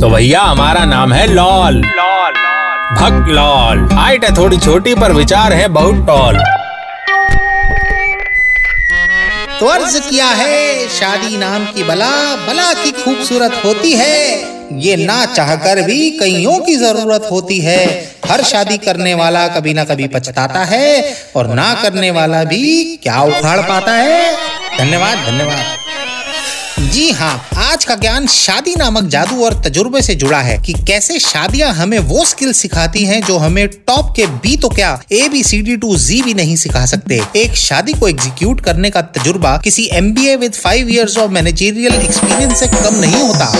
तो भैया, हमारा नाम है लॉल। लॉल भक्त लॉल। हाइट है थोड़ी छोटी, पर विचार है बहुत टॉल। तो अर्ज़ किया है शादी नाम की बला बला की खूबसूरत होती है। ये ना चाहकर भी कईयों की ज़रूरत होती है। हर शादी करने वाला कभी ना कभी पछताता है, और ना करने वाला भी क्या उखाड़ पाता है। धन्यवाद धन्यवाद। जी हाँ आज का ज्ञान शादी नामक जादू और तजुर्बे से जुड़ा है कि कैसे शादियाँ हमें वो स्किल सिखाती हैं जो हमें टॉप के बी तो क्या A, B, C, D, to, जी भी नहीं सिखा सकते। एक शादी को एग्जीक्यूट करने का तजुर्बा किसी M B A with five years of managerial experience से कम नहीं होता।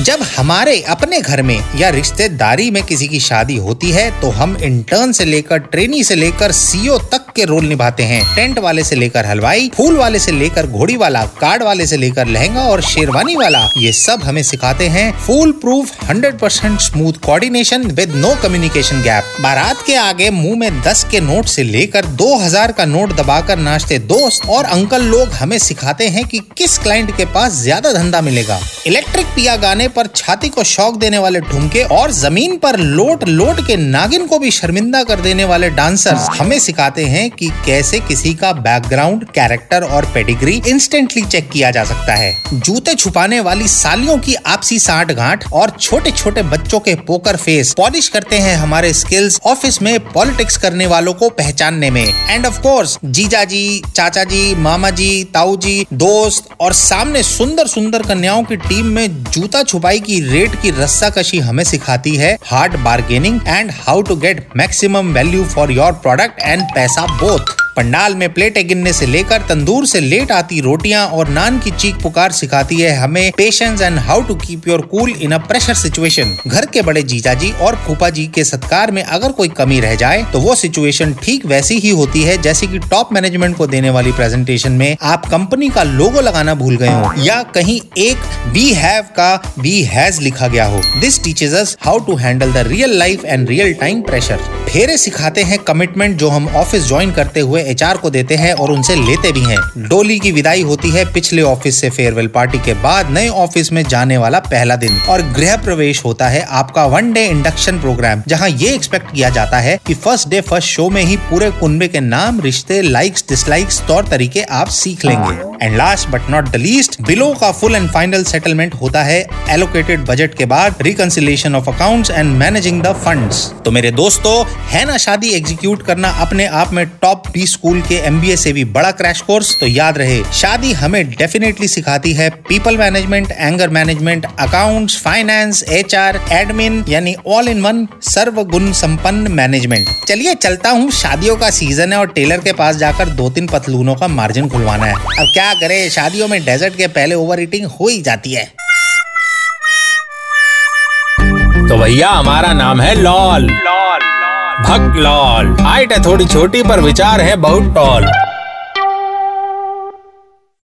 जब हमारे अपने घर में या रिश्तेदारी में किसी की शादी होती है तो हम इंटर्न से लेकर ट्रेनी से लेकर सीओ तक के रोल निभाते हैं। टेंट वाले से लेकर हलवाई, फूल वाले से लेकर घोड़ी वाला कार्ड वाले से लेकर लहंगा और शेरवानी वाला, ये सब हमें सिखाते हैं। Full proof hundred percent smooth coordination with no communication gap बारात के आगे मुँह में दस के नोट से लेकर दो हज़ार का नोट दबाकर नाचते दोस्त और अंकल लोग हमें सिखाते हैं कि किस क्लाइंट के पास ज़्यादा धंधा मिलेगा। इलेक्ट्रिक पिया गाने पर छाती को शौक देने वाले ठुमके और ज़मीन पर लोट लोट के नागिन को भी शर्मिंदा कर देने वाले डांसर्स हमें सिखाते हैं कि कैसे किसी का बैकग्राउंड कैरेक्टर और पेडिग्री इंस्टेंटली चेक किया जा सकता है। जूते छुपाने वाली सालियों की आपसी साठ गांठ और छोटे छोटे बच्चों के पोकर फेस पॉलिश करते हैं हमारे स्किल्स ऑफ़िस में पॉलिटिक्स करने वालों को पहचानने में। एंड ऑफ़ कोर्स जीजा जी, चाचा जी, मामा जी, ताऊ जी, दोस्त और सामने सुंदर सुंदर कन्याओं की टीम में जूता छुपाई की रेट की रस्सा कशी हमें सिखाती है। Hard bargaining and how to get maximum value for your product and पैसा бот. पंडाल में प्लेटें गिनने से लेकर तंदूर से लेट आती रोटियाँ और नान की चीख पुकार सिखाती है हमें patience and how to keep your cool in a pressure situation घर के बड़े जीजा जी और फूफा जी के सत्कार में अगर कोई कमी रह जाए तो वो सिचुएशन ठीक वैसी ही होती है जैसे कि टॉप मैनेजमेंट को देने वाली प्रेजेंटेशन में आप कंपनी का लोगो लगाना भूल गए हो, या कहीं एक बी हैव का वी हैज़ लिखा गया हो। This teaches how to handle the real life and real time pressure फेरे सिखाते हैं कमिटमेंट जो हम ऑफ़िस ज्वाइन करते हुए एचआर को देते हैं और उनसे लेते भी हैं। डोली की विदाई होती है पिछले ऑफ़िस से फेयरवेल पार्टी के बाद नए ऑफ़िस में जाने वाला पहला दिन। और गृह प्रवेश होता है आपका वन डे इंडक्शन प्रोग्राम, जहाँ ये एक्सपेक्ट किया जाता है की फ़र्स्ट डे फ़र्स्ट शो में ही पूरे कुनबे के नाम, रिश्ते लाइक्स डिसलाइक्स तौर तरीके आप सीख लेंगे। And last but not the least below का फुल एंड फाइनल सेटलमेंट होता है एलोकेटेड बजट के बाद reconciliation of accounts and managing the funds तो मेरे दोस्तों, है ना शादी एग्जीक्यूट करना अपने आप में टॉप बी स्कूल के एमबीए से भी बड़ा क्रैश कोर्स तो याद रहे शादी हमें डेफिनेटली सिखाती है people management anger management accounts finance HR admin यानी ऑल इन वन सर्व गुण संपन्न मैनेजमेंट चलिए चलता हूँ शादियों का सीज़न है और टेलर के पास जाकर दो तीन पतलूनों का मार्जिन खुलवाना है। अब क्या करे शादियों में डेजर्ट के पहले ओवर ईटिंग हो ही जाती है। तो भैया हमारा नाम है लॉल। लॉल। भक्त लॉल हाइट है थोड़ी छोटी पर विचार है बहुत टॉल